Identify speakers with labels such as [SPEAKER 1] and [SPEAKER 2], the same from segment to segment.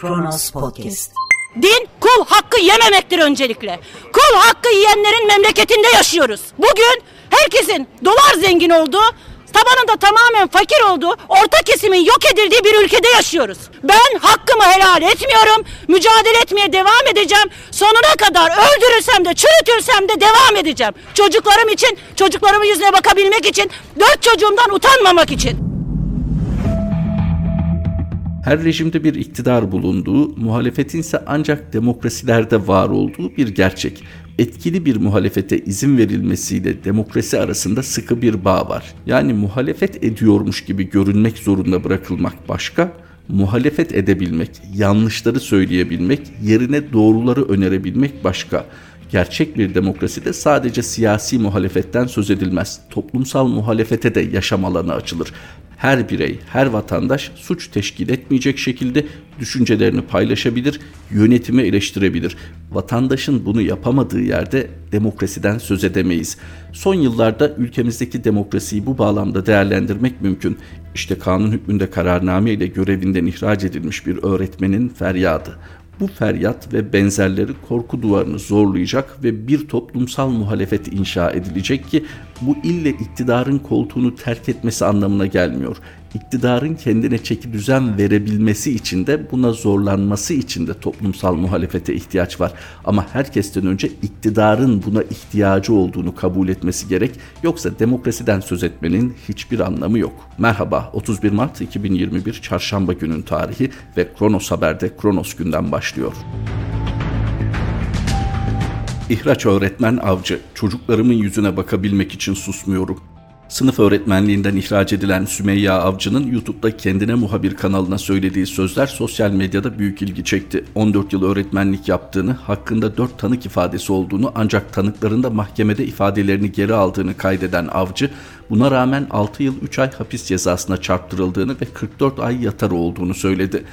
[SPEAKER 1] Kronos Podcast.
[SPEAKER 2] Din kul hakkı yememektir öncelikle. Kul hakkı yiyenlerin memleketinde yaşıyoruz. Bugün herkesin dolar zengin olduğu, tabanında tamamen fakir olduğu, orta kesimin yok edildiği bir ülkede yaşıyoruz. Ben hakkımı helal etmiyorum. Mücadele etmeye devam edeceğim. Sonuna kadar öldürülsem de çürütülsem de devam edeceğim. Çocuklarım için, çocuklarımın yüzüne bakabilmek için, dört çocuğumdan utanmamak için.
[SPEAKER 3] Her rejimde bir iktidar bulunduğu, muhalefetin ise ancak demokrasilerde var olduğu bir gerçek. Etkili bir muhalefete izin verilmesiyle demokrasi arasında sıkı bir bağ var. Yani muhalefet ediyormuş gibi görünmek zorunda bırakılmak başka, muhalefet edebilmek, yanlışları söyleyebilmek, yerine doğruları önerebilmek başka. Gerçek bir demokraside sadece siyasi muhalefetten söz edilmez. Toplumsal muhalefete de yaşam alanı açılır her birey, her vatandaş suç teşkil etmeyecek şekilde düşüncelerini paylaşabilir, yönetimi eleştirebilir. Vatandaşın bunu yapamadığı yerde demokrasiden söz edemeyiz. Son yıllarda ülkemizdeki demokrasiyi bu bağlamda değerlendirmek mümkün. İşte kanun hükmünde kararname ile görevinden ihraç edilmiş bir öğretmenin feryadı. Bu feryat ve benzerleri korku duvarını zorlayacak ve bir toplumsal muhalefet inşa edilecek ki bu ille iktidarın koltuğunu terk etmesi anlamına gelmiyor iktidarın kendine çeki düzen verebilmesi için de buna zorlanması için de toplumsal muhalefete ihtiyaç var. Ama herkesten önce iktidarın buna ihtiyacı olduğunu kabul etmesi gerek. Yoksa demokrasiden söz etmenin hiçbir anlamı yok. Merhaba 31 Mart 2021 Çarşamba günün tarihi ve Kronos Haber'de Kronos günden başlıyor. İhraç öğretmen avcı, çocuklarımın yüzüne bakabilmek için susmuyorum. Sınıf öğretmenliğinden ihraç edilen Sümeyya Avcı'nın YouTube'da kendine muhabir kanalına söylediği sözler sosyal medyada büyük ilgi çekti. 14 yıl öğretmenlik yaptığını, hakkında 4 tanık ifadesi olduğunu ancak tanıklarında mahkemede ifadelerini geri aldığını kaydeden Avcı, buna rağmen 6 yıl 3 ay hapis cezasına çarptırıldığını ve 44 ay yatar olduğunu söyledi.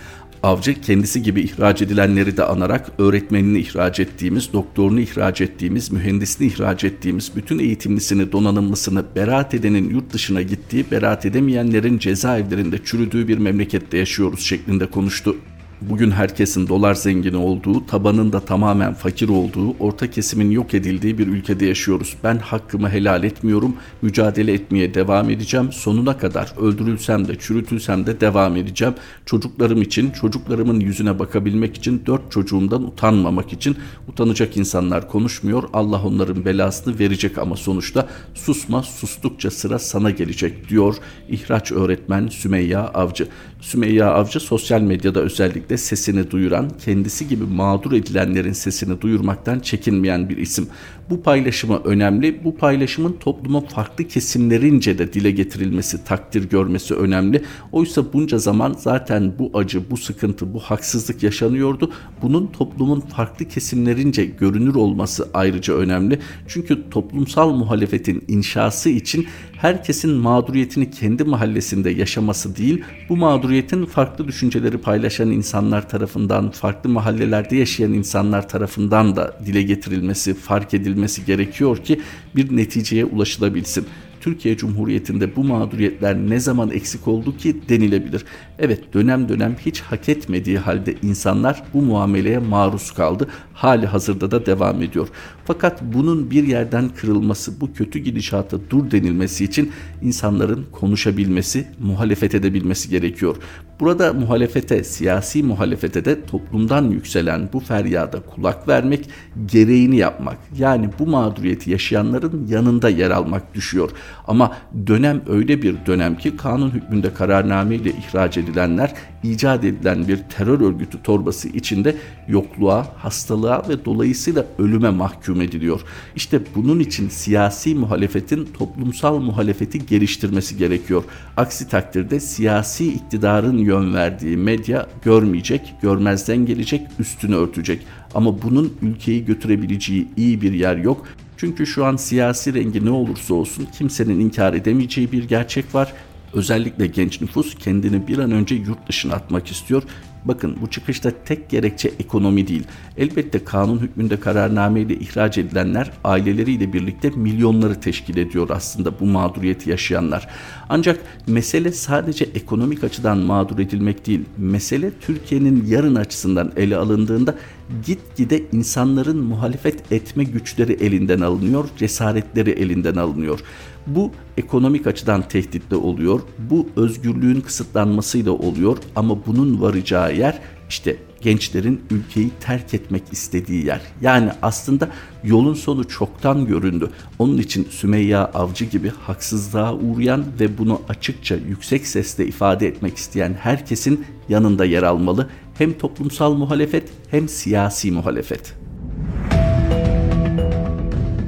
[SPEAKER 3] Avcı kendisi gibi ihraç edilenleri de anarak öğretmenini ihraç ettiğimiz, doktorunu ihraç ettiğimiz, mühendisini ihraç ettiğimiz, bütün eğitimlisini, donanımlısını beraat edenin yurt dışına gittiği, beraat edemeyenlerin cezaevlerinde çürüdüğü bir memlekette yaşıyoruz şeklinde konuştu. Bugün herkesin dolar zengini olduğu, tabanında tamamen fakir olduğu, orta kesimin yok edildiği bir ülkede yaşıyoruz. Ben hakkımı helal etmiyorum, mücadele etmeye devam edeceğim. Sonuna kadar öldürülsem de, çürütülsem de devam edeceğim. Çocuklarım için, çocuklarımın yüzüne bakabilmek için, dört çocuğumdan utanmamak için utanacak insanlar konuşmuyor. Allah onların belasını verecek ama sonuçta susma, sustukça sıra sana gelecek diyor ihraç öğretmen Sümeyya Avcı. Sümeyya Avcı sosyal medyada özellikle sesini duyuran, kendisi gibi mağdur edilenlerin sesini duyurmaktan çekinmeyen bir isim. Bu paylaşımı önemli. Bu paylaşımın toplumun farklı kesimlerince de dile getirilmesi, takdir görmesi önemli. Oysa bunca zaman zaten bu acı, bu sıkıntı, bu haksızlık yaşanıyordu. Bunun toplumun farklı kesimlerince görünür olması ayrıca önemli. Çünkü toplumsal muhalefetin inşası için herkesin mağduriyetini kendi mahallesinde yaşaması değil, bu mağduriyetin farklı düşünceleri paylaşan insanlar tarafından, farklı mahallelerde yaşayan insanlar tarafından da dile getirilmesi, fark edilmesi gerekiyor ki bir neticeye ulaşılabilsin. Türkiye Cumhuriyeti'nde bu mağduriyetler ne zaman eksik oldu ki denilebilir. Evet dönem dönem hiç hak etmediği halde insanlar bu muameleye maruz kaldı. Hali hazırda da devam ediyor. Fakat bunun bir yerden kırılması, bu kötü gidişata dur denilmesi için insanların konuşabilmesi, muhalefet edebilmesi gerekiyor. Burada muhalefete, siyasi muhalefete de toplumdan yükselen bu feryada kulak vermek, gereğini yapmak. Yani bu mağduriyeti yaşayanların yanında yer almak düşüyor. Ama dönem öyle bir dönem ki kanun hükmünde kararname ile ihraç edilenler icat edilen bir terör örgütü torbası içinde yokluğa, hastalığa ve dolayısıyla ölüme mahkum ediliyor. İşte bunun için siyasi muhalefetin toplumsal muhalefeti geliştirmesi gerekiyor. Aksi takdirde siyasi iktidarın yön verdiği medya görmeyecek, görmezden gelecek, üstünü örtecek. Ama bunun ülkeyi götürebileceği iyi bir yer yok. Çünkü şu an siyasi rengi ne olursa olsun kimsenin inkar edemeyeceği bir gerçek var. Özellikle genç nüfus kendini bir an önce yurt dışına atmak istiyor. Bakın bu çıkışta tek gerekçe ekonomi değil. Elbette kanun hükmünde kararnameyle ihraç edilenler aileleriyle birlikte milyonları teşkil ediyor aslında bu mağduriyeti yaşayanlar. Ancak mesele sadece ekonomik açıdan mağdur edilmek değil. Mesele Türkiye'nin yarın açısından ele alındığında gitgide insanların muhalefet etme güçleri elinden alınıyor, cesaretleri elinden alınıyor. Bu ekonomik açıdan tehditle oluyor. Bu özgürlüğün kısıtlanmasıyla oluyor ama bunun varacağı yer işte gençlerin ülkeyi terk etmek istediği yer. Yani aslında yolun sonu çoktan göründü. Onun için Sümeyya Avcı gibi haksızlığa uğrayan ve bunu açıkça yüksek sesle ifade etmek isteyen herkesin yanında yer almalı. Hem toplumsal muhalefet hem siyasi muhalefet.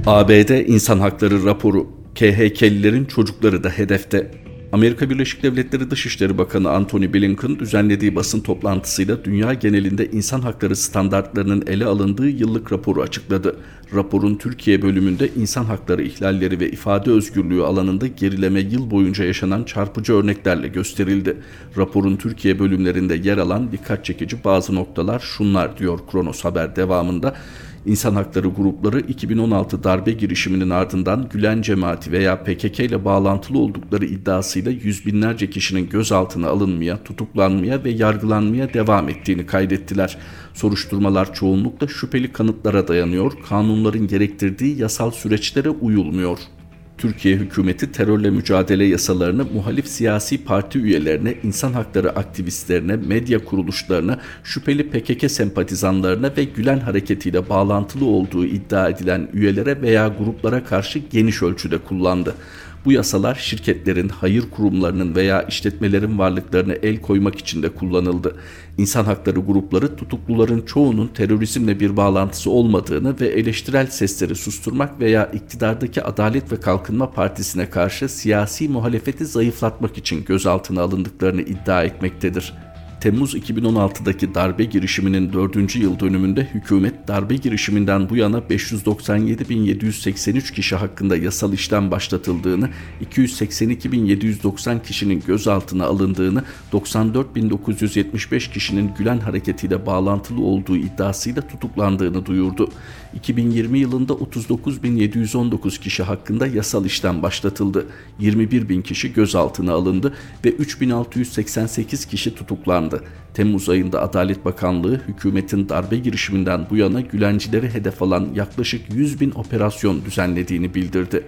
[SPEAKER 3] ABD İnsan Hakları raporu KHK'lilerin çocukları da hedefte. Amerika Birleşik Devletleri Dışişleri Bakanı Antony Blinken düzenlediği basın toplantısıyla dünya genelinde insan hakları standartlarının ele alındığı yıllık raporu açıkladı. Raporun Türkiye bölümünde insan hakları ihlalleri ve ifade özgürlüğü alanında gerileme yıl boyunca yaşanan çarpıcı örneklerle gösterildi. Raporun Türkiye bölümlerinde yer alan dikkat çekici bazı noktalar şunlar diyor Kronos Haber devamında. İnsan hakları grupları 2016 darbe girişiminin ardından Gülen cemaati veya PKK ile bağlantılı oldukları iddiasıyla yüz binlerce kişinin gözaltına alınmaya, tutuklanmaya ve yargılanmaya devam ettiğini kaydettiler. Soruşturmalar çoğunlukla şüpheli kanıtlara dayanıyor, kanunların gerektirdiği yasal süreçlere uyulmuyor. Türkiye hükümeti terörle mücadele yasalarını muhalif siyasi parti üyelerine, insan hakları aktivistlerine, medya kuruluşlarına, şüpheli PKK sempatizanlarına ve Gülen hareketiyle bağlantılı olduğu iddia edilen üyelere veya gruplara karşı geniş ölçüde kullandı. Bu yasalar şirketlerin, hayır kurumlarının veya işletmelerin varlıklarına el koymak için de kullanıldı. İnsan hakları grupları tutukluların çoğunun terörizmle bir bağlantısı olmadığını ve eleştirel sesleri susturmak veya iktidardaki Adalet ve Kalkınma Partisi'ne karşı siyasi muhalefeti zayıflatmak için gözaltına alındıklarını iddia etmektedir. Temmuz 2016'daki darbe girişiminin 4. yıl dönümünde hükümet darbe girişiminden bu yana 587.783 kişi hakkında yasal işlem başlatıldığını, 282.790 kişinin gözaltına alındığını, 94.975 kişinin Gülen hareketiyle bağlantılı olduğu iddiasıyla tutuklandığını duyurdu. 2020 yılında 39.719 kişi hakkında yasal işlem başlatıldı. 21.000 kişi gözaltına alındı ve 3.688 kişi tutuklandı. Temmuz ayında Adalet Bakanlığı hükümetin darbe girişiminden bu yana Gülencileri hedef alan yaklaşık 100 bin operasyon düzenlediğini bildirdi.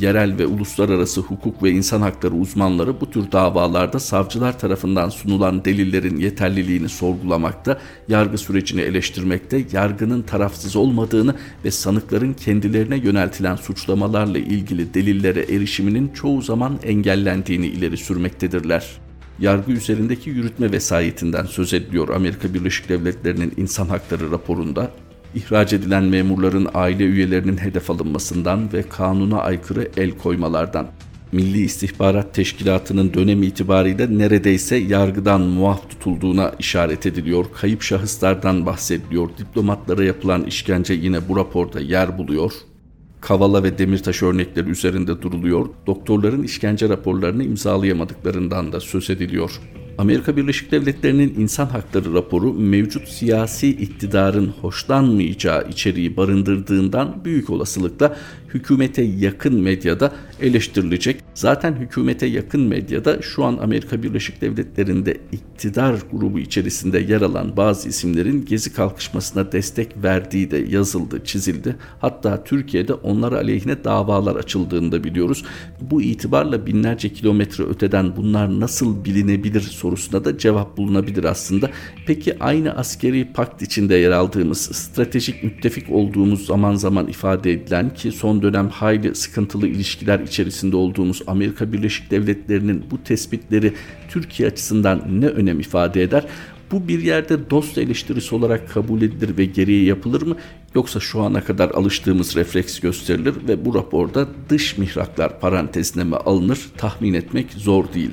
[SPEAKER 3] Yerel ve uluslararası hukuk ve insan hakları uzmanları bu tür davalarda savcılar tarafından sunulan delillerin yeterliliğini sorgulamakta, yargı sürecini eleştirmekte, yargının tarafsız olmadığını ve sanıkların kendilerine yöneltilen suçlamalarla ilgili delillere erişiminin çoğu zaman engellendiğini ileri sürmektedirler yargı üzerindeki yürütme vesayetinden söz ediliyor Amerika Birleşik Devletleri'nin insan hakları raporunda. İhraç edilen memurların aile üyelerinin hedef alınmasından ve kanuna aykırı el koymalardan. Milli İstihbarat Teşkilatı'nın dönem itibariyle neredeyse yargıdan muaf tutulduğuna işaret ediliyor. Kayıp şahıslardan bahsediliyor. Diplomatlara yapılan işkence yine bu raporda yer buluyor. Kavala ve Demirtaş örnekleri üzerinde duruluyor. Doktorların işkence raporlarını imzalayamadıklarından da söz ediliyor. Amerika Birleşik Devletleri'nin insan hakları raporu mevcut siyasi iktidarın hoşlanmayacağı içeriği barındırdığından büyük olasılıkla hükümete yakın medyada eleştirilecek. Zaten hükümete yakın medyada şu an Amerika Birleşik Devletleri'nde iktidar grubu içerisinde yer alan bazı isimlerin gezi kalkışmasına destek verdiği de yazıldı, çizildi. Hatta Türkiye'de onlar aleyhine davalar açıldığını da biliyoruz. Bu itibarla binlerce kilometre öteden bunlar nasıl bilinebilir sorusuna da cevap bulunabilir aslında. Peki aynı askeri pakt içinde yer aldığımız, stratejik müttefik olduğumuz zaman zaman ifade edilen ki dönem hayli sıkıntılı ilişkiler içerisinde olduğumuz Amerika Birleşik Devletleri'nin bu tespitleri Türkiye açısından ne önem ifade eder? Bu bir yerde dost eleştirisi olarak kabul edilir ve geriye yapılır mı? Yoksa şu ana kadar alıştığımız refleks gösterilir ve bu raporda dış mihraklar parantezine mi alınır tahmin etmek zor değil.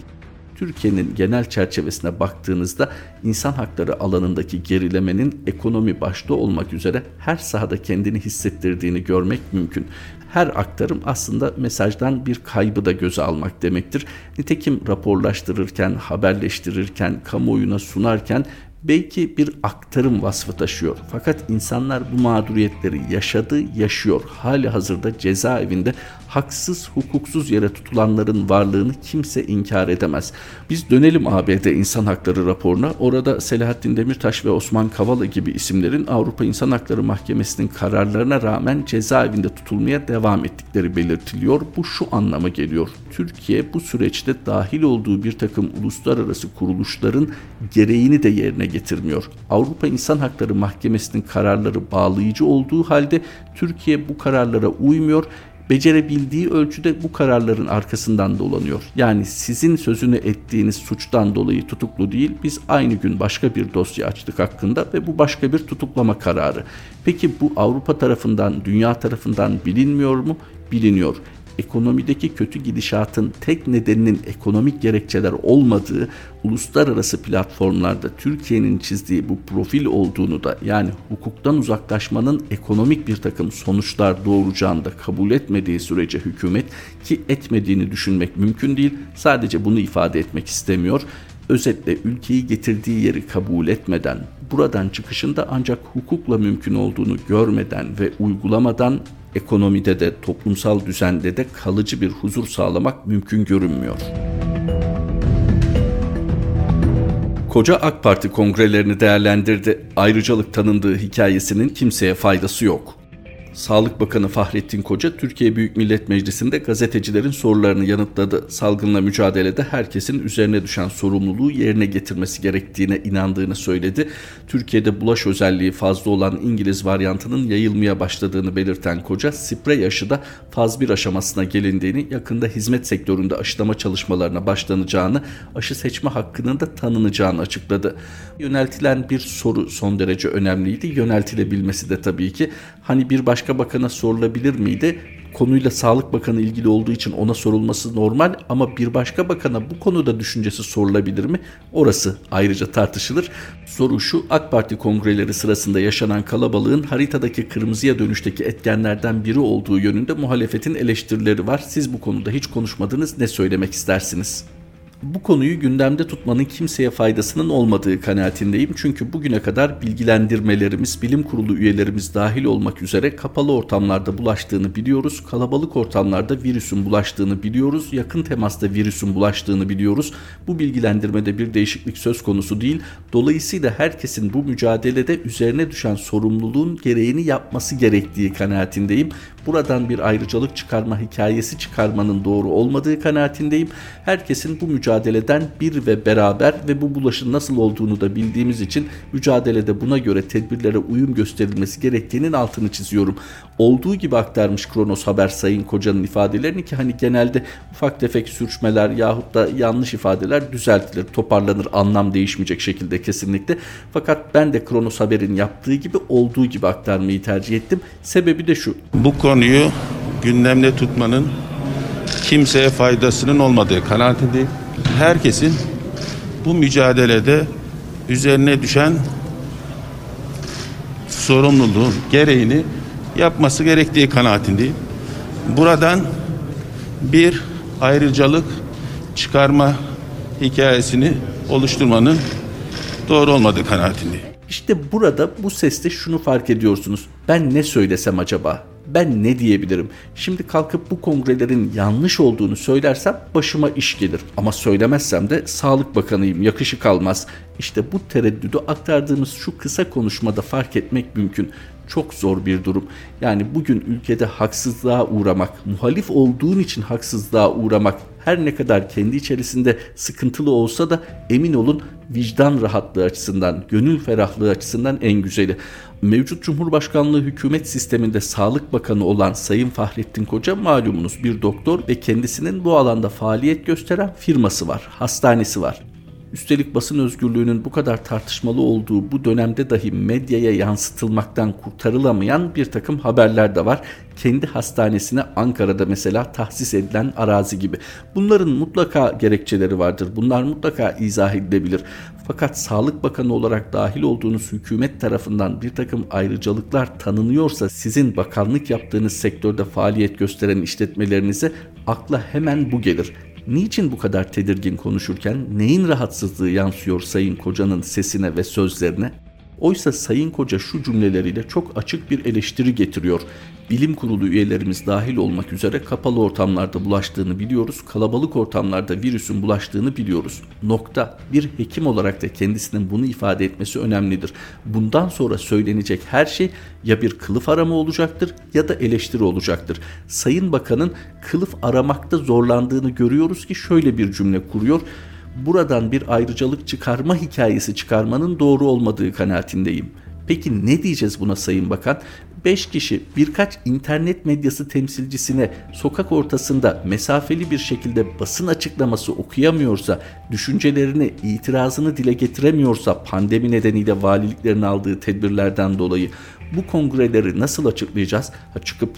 [SPEAKER 3] Türkiye'nin genel çerçevesine baktığınızda insan hakları alanındaki gerilemenin ekonomi başta olmak üzere her sahada kendini hissettirdiğini görmek mümkün. Her aktarım aslında mesajdan bir kaybı da göze almak demektir. Nitekim raporlaştırırken, haberleştirirken, kamuoyuna sunarken belki bir aktarım vasfı taşıyor. Fakat insanlar bu mağduriyetleri yaşadı, yaşıyor. Hali hazırda cezaevinde haksız, hukuksuz yere tutulanların varlığını kimse inkar edemez. Biz dönelim ABD İnsan Hakları raporuna. Orada Selahattin Demirtaş ve Osman Kavala gibi isimlerin Avrupa İnsan Hakları Mahkemesi'nin kararlarına rağmen cezaevinde tutulmaya devam ettikleri belirtiliyor. Bu şu anlama geliyor. Türkiye bu süreçte dahil olduğu bir takım uluslararası kuruluşların gereğini de yerine getirmiyor. Avrupa İnsan Hakları Mahkemesi'nin kararları bağlayıcı olduğu halde Türkiye bu kararlara uymuyor becerebildiği ölçüde bu kararların arkasından dolanıyor. Yani sizin sözünü ettiğiniz suçtan dolayı tutuklu değil, biz aynı gün başka bir dosya açtık hakkında ve bu başka bir tutuklama kararı. Peki bu Avrupa tarafından, dünya tarafından bilinmiyor mu? Biliniyor ekonomideki kötü gidişatın tek nedeninin ekonomik gerekçeler olmadığı uluslararası platformlarda Türkiye'nin çizdiği bu profil olduğunu da yani hukuktan uzaklaşmanın ekonomik bir takım sonuçlar doğuracağını da kabul etmediği sürece hükümet ki etmediğini düşünmek mümkün değil. Sadece bunu ifade etmek istemiyor. Özetle ülkeyi getirdiği yeri kabul etmeden, buradan çıkışında ancak hukukla mümkün olduğunu görmeden ve uygulamadan ekonomide de toplumsal düzende de kalıcı bir huzur sağlamak mümkün görünmüyor. Koca AK Parti kongrelerini değerlendirdi. Ayrıcalık tanındığı hikayesinin kimseye faydası yok. Sağlık Bakanı Fahrettin Koca Türkiye Büyük Millet Meclisi'nde gazetecilerin sorularını yanıtladı. Salgınla mücadelede herkesin üzerine düşen sorumluluğu yerine getirmesi gerektiğine inandığını söyledi. Türkiye'de bulaş özelliği fazla olan İngiliz varyantının yayılmaya başladığını belirten Koca, sprey aşı da faz 1 aşamasına gelindiğini, yakında hizmet sektöründe aşılama çalışmalarına başlanacağını, aşı seçme hakkının da tanınacağını açıkladı. Yöneltilen bir soru son derece önemliydi. Yöneltilebilmesi de tabii ki hani bir başka başka bakana sorulabilir miydi? Konuyla Sağlık Bakanı ilgili olduğu için ona sorulması normal ama bir başka bakana bu konuda düşüncesi sorulabilir mi? Orası ayrıca tartışılır. Soru şu AK Parti kongreleri sırasında yaşanan kalabalığın haritadaki kırmızıya dönüşteki etkenlerden biri olduğu yönünde muhalefetin eleştirileri var. Siz bu konuda hiç konuşmadınız ne söylemek istersiniz? Bu konuyu gündemde tutmanın kimseye faydasının olmadığı kanaatindeyim. Çünkü bugüne kadar bilgilendirmelerimiz, bilim kurulu üyelerimiz dahil olmak üzere kapalı ortamlarda bulaştığını biliyoruz. Kalabalık ortamlarda virüsün bulaştığını biliyoruz. Yakın temasta virüsün bulaştığını biliyoruz. Bu bilgilendirmede bir değişiklik söz konusu değil. Dolayısıyla herkesin bu mücadelede üzerine düşen sorumluluğun gereğini yapması gerektiği kanaatindeyim. Buradan bir ayrıcalık çıkarma hikayesi çıkarmanın doğru olmadığı kanaatindeyim. Herkesin bu mücadeleden bir ve beraber ve bu bulaşın nasıl olduğunu da bildiğimiz için mücadelede buna göre tedbirlere uyum gösterilmesi gerektiğinin altını çiziyorum. Olduğu gibi aktarmış Kronos Haber Sayın Koca'nın ifadelerini ki hani genelde ufak tefek sürçmeler yahut da yanlış ifadeler düzeltilir, toparlanır, anlam değişmeyecek şekilde kesinlikle. Fakat ben de Kronos Haber'in yaptığı gibi olduğu gibi aktarmayı tercih ettim. Sebebi de şu.
[SPEAKER 1] Bu konuyu gündemde tutmanın kimseye faydasının olmadığı kanaatindeyim. Herkesin bu mücadelede üzerine düşen sorumluluğun gereğini yapması gerektiği kanaatindeyim. Buradan bir ayrıcalık çıkarma hikayesini oluşturmanın doğru olmadığı kanaatindeyim.
[SPEAKER 3] İşte burada bu seste şunu fark ediyorsunuz. Ben ne söylesem acaba? Ben ne diyebilirim? Şimdi kalkıp bu kongrelerin yanlış olduğunu söylersem başıma iş gelir. Ama söylemezsem de Sağlık Bakanıyım yakışık almaz. İşte bu tereddüdü aktardığımız şu kısa konuşmada fark etmek mümkün. Çok zor bir durum. Yani bugün ülkede haksızlığa uğramak, muhalif olduğun için haksızlığa uğramak her ne kadar kendi içerisinde sıkıntılı olsa da emin olun vicdan rahatlığı açısından, gönül ferahlığı açısından en güzeli. Mevcut Cumhurbaşkanlığı hükümet sisteminde Sağlık Bakanı olan Sayın Fahrettin Koca malumunuz bir doktor ve kendisinin bu alanda faaliyet gösteren firması var, hastanesi var. Üstelik basın özgürlüğünün bu kadar tartışmalı olduğu bu dönemde dahi medyaya yansıtılmaktan kurtarılamayan bir takım haberler de var. Kendi hastanesine Ankara'da mesela tahsis edilen arazi gibi. Bunların mutlaka gerekçeleri vardır. Bunlar mutlaka izah edilebilir. Fakat Sağlık Bakanı olarak dahil olduğunuz hükümet tarafından bir takım ayrıcalıklar tanınıyorsa sizin bakanlık yaptığınız sektörde faaliyet gösteren işletmelerinize akla hemen bu gelir Niçin bu kadar tedirgin konuşurken neyin rahatsızlığı yansıyor Sayın Koca'nın sesine ve sözlerine? Oysa Sayın Koca şu cümleleriyle çok açık bir eleştiri getiriyor. Bilim kurulu üyelerimiz dahil olmak üzere kapalı ortamlarda bulaştığını biliyoruz. Kalabalık ortamlarda virüsün bulaştığını biliyoruz. Nokta. Bir hekim olarak da kendisinin bunu ifade etmesi önemlidir. Bundan sonra söylenecek her şey ya bir kılıf arama olacaktır ya da eleştiri olacaktır. Sayın Bakan'ın kılıf aramakta zorlandığını görüyoruz ki şöyle bir cümle kuruyor buradan bir ayrıcalık çıkarma hikayesi çıkarmanın doğru olmadığı kanaatindeyim. Peki ne diyeceğiz buna Sayın Bakan? 5 kişi birkaç internet medyası temsilcisine sokak ortasında mesafeli bir şekilde basın açıklaması okuyamıyorsa, düşüncelerini, itirazını dile getiremiyorsa pandemi nedeniyle valiliklerin aldığı tedbirlerden dolayı bu kongreleri nasıl açıklayacağız?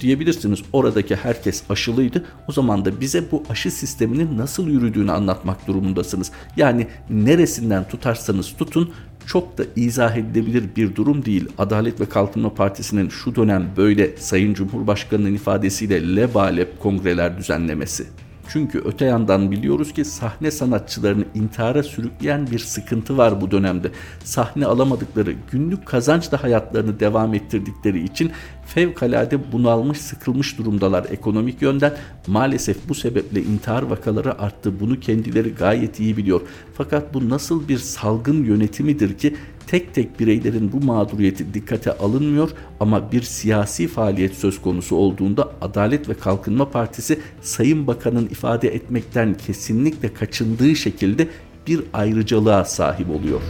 [SPEAKER 3] Diyebilirsiniz oradaki herkes aşılıydı. O zaman da bize bu aşı sisteminin nasıl yürüdüğünü anlatmak durumundasınız. Yani neresinden tutarsanız tutun çok da izah edilebilir bir durum değil. Adalet ve Kalkınma Partisi'nin şu dönem böyle Sayın Cumhurbaşkanı'nın ifadesiyle lebalep kongreler düzenlemesi. Çünkü öte yandan biliyoruz ki sahne sanatçılarını intihara sürükleyen bir sıkıntı var bu dönemde. Sahne alamadıkları, günlük kazançla hayatlarını devam ettirdikleri için fevkalade bunalmış, sıkılmış durumdalar ekonomik yönden. Maalesef bu sebeple intihar vakaları arttı. Bunu kendileri gayet iyi biliyor. Fakat bu nasıl bir salgın yönetimidir ki tek tek bireylerin bu mağduriyeti dikkate alınmıyor ama bir siyasi faaliyet söz konusu olduğunda Adalet ve Kalkınma Partisi Sayın Bakan'ın ifade etmekten kesinlikle kaçındığı şekilde bir ayrıcalığa sahip oluyor.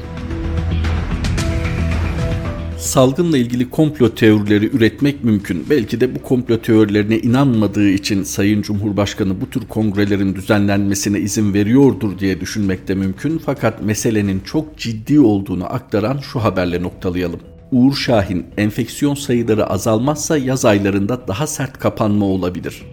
[SPEAKER 3] Salgınla ilgili komplo teorileri üretmek mümkün. Belki de bu komplo teorilerine inanmadığı için Sayın Cumhurbaşkanı bu tür kongrelerin düzenlenmesine izin veriyordur diye düşünmek de mümkün. Fakat meselenin çok ciddi olduğunu aktaran şu haberle noktalayalım. Uğur Şahin, enfeksiyon sayıları azalmazsa yaz aylarında daha sert kapanma olabilir.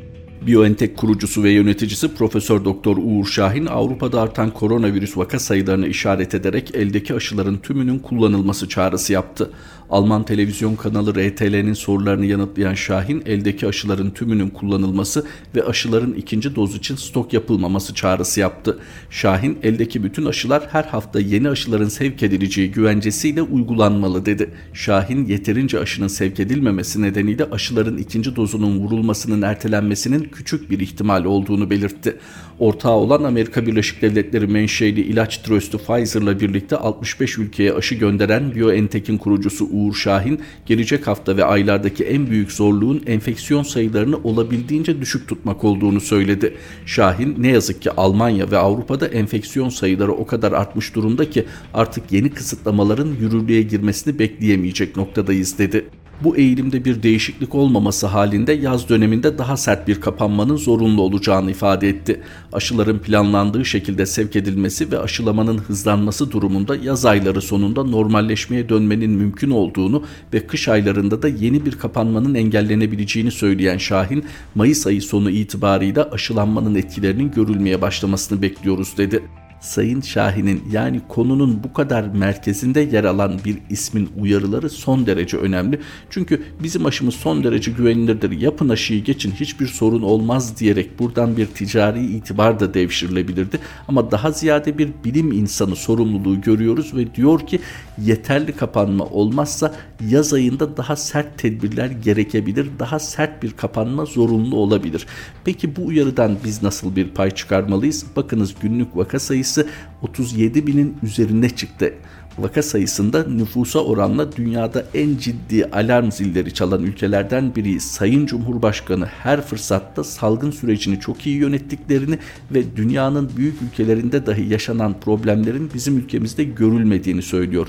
[SPEAKER 3] BioNTech kurucusu ve yöneticisi Profesör Doktor Uğur Şahin Avrupa'da artan koronavirüs vaka sayılarını işaret ederek eldeki aşıların tümünün kullanılması çağrısı yaptı. Alman televizyon kanalı RTL'nin sorularını yanıtlayan Şahin eldeki aşıların tümünün kullanılması ve aşıların ikinci doz için stok yapılmaması çağrısı yaptı. Şahin eldeki bütün aşılar her hafta yeni aşıların sevk edileceği güvencesiyle uygulanmalı dedi. Şahin yeterince aşının sevk edilmemesi nedeniyle aşıların ikinci dozunun vurulmasının ertelenmesinin küçük bir ihtimal olduğunu belirtti. Ortağı olan Amerika Birleşik Devletleri menşeli ilaç tröstü Pfizer'la birlikte 65 ülkeye aşı gönderen BioNTech'in kurucusu Uğur Şahin, gelecek hafta ve aylardaki en büyük zorluğun enfeksiyon sayılarını olabildiğince düşük tutmak olduğunu söyledi. Şahin ne yazık ki Almanya ve Avrupa'da enfeksiyon sayıları o kadar artmış durumda ki artık yeni kısıtlamaların yürürlüğe girmesini bekleyemeyecek noktadayız dedi. Bu eğilimde bir değişiklik olmaması halinde yaz döneminde daha sert bir kapanmanın zorunlu olacağını ifade etti. Aşıların planlandığı şekilde sevk edilmesi ve aşılamanın hızlanması durumunda yaz ayları sonunda normalleşmeye dönmenin mümkün olduğunu ve kış aylarında da yeni bir kapanmanın engellenebileceğini söyleyen Şahin, Mayıs ayı sonu itibarıyla aşılanmanın etkilerinin görülmeye başlamasını bekliyoruz dedi. Sayın Şahin'in yani konunun bu kadar merkezinde yer alan bir ismin uyarıları son derece önemli. Çünkü bizim aşımız son derece güvenilirdir. Yapın aşıyı geçin hiçbir sorun olmaz diyerek buradan bir ticari itibar da devşirilebilirdi. Ama daha ziyade bir bilim insanı sorumluluğu görüyoruz ve diyor ki yeterli kapanma olmazsa yaz ayında daha sert tedbirler gerekebilir. Daha sert bir kapanma zorunlu olabilir. Peki bu uyarıdan biz nasıl bir pay çıkarmalıyız? Bakınız günlük vaka sayısı 37 binin üzerine çıktı. Vaka sayısında nüfusa oranla dünyada en ciddi alarm zilleri çalan ülkelerden biri Sayın Cumhurbaşkanı her fırsatta salgın sürecini çok iyi yönettiklerini ve dünyanın büyük ülkelerinde dahi yaşanan problemlerin bizim ülkemizde görülmediğini söylüyor.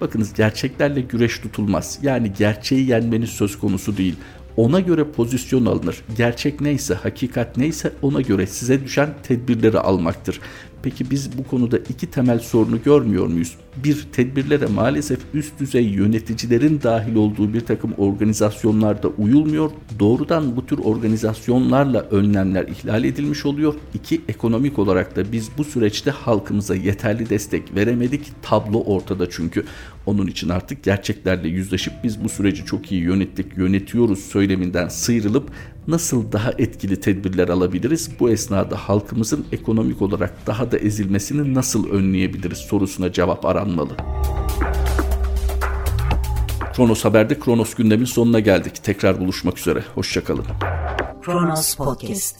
[SPEAKER 3] Bakınız gerçeklerle güreş tutulmaz. Yani gerçeği yenmeniz söz konusu değil ona göre pozisyon alınır. Gerçek neyse, hakikat neyse ona göre size düşen tedbirleri almaktır. Peki biz bu konuda iki temel sorunu görmüyor muyuz? Bir, tedbirlere maalesef üst düzey yöneticilerin dahil olduğu bir takım organizasyonlarda uyulmuyor. Doğrudan bu tür organizasyonlarla önlemler ihlal edilmiş oluyor. İki, ekonomik olarak da biz bu süreçte halkımıza yeterli destek veremedik. Tablo ortada çünkü. Onun için artık gerçeklerle yüzleşip biz bu süreci çok iyi yönettik, yönetiyoruz söyleminden sıyrılıp nasıl daha etkili tedbirler alabiliriz? Bu esnada halkımızın ekonomik olarak daha da ezilmesini nasıl önleyebiliriz sorusuna cevap aranmalı. Kronos Haber'de Kronos gündemin sonuna geldik. Tekrar buluşmak üzere. Hoşçakalın.
[SPEAKER 4] Kronos Podcast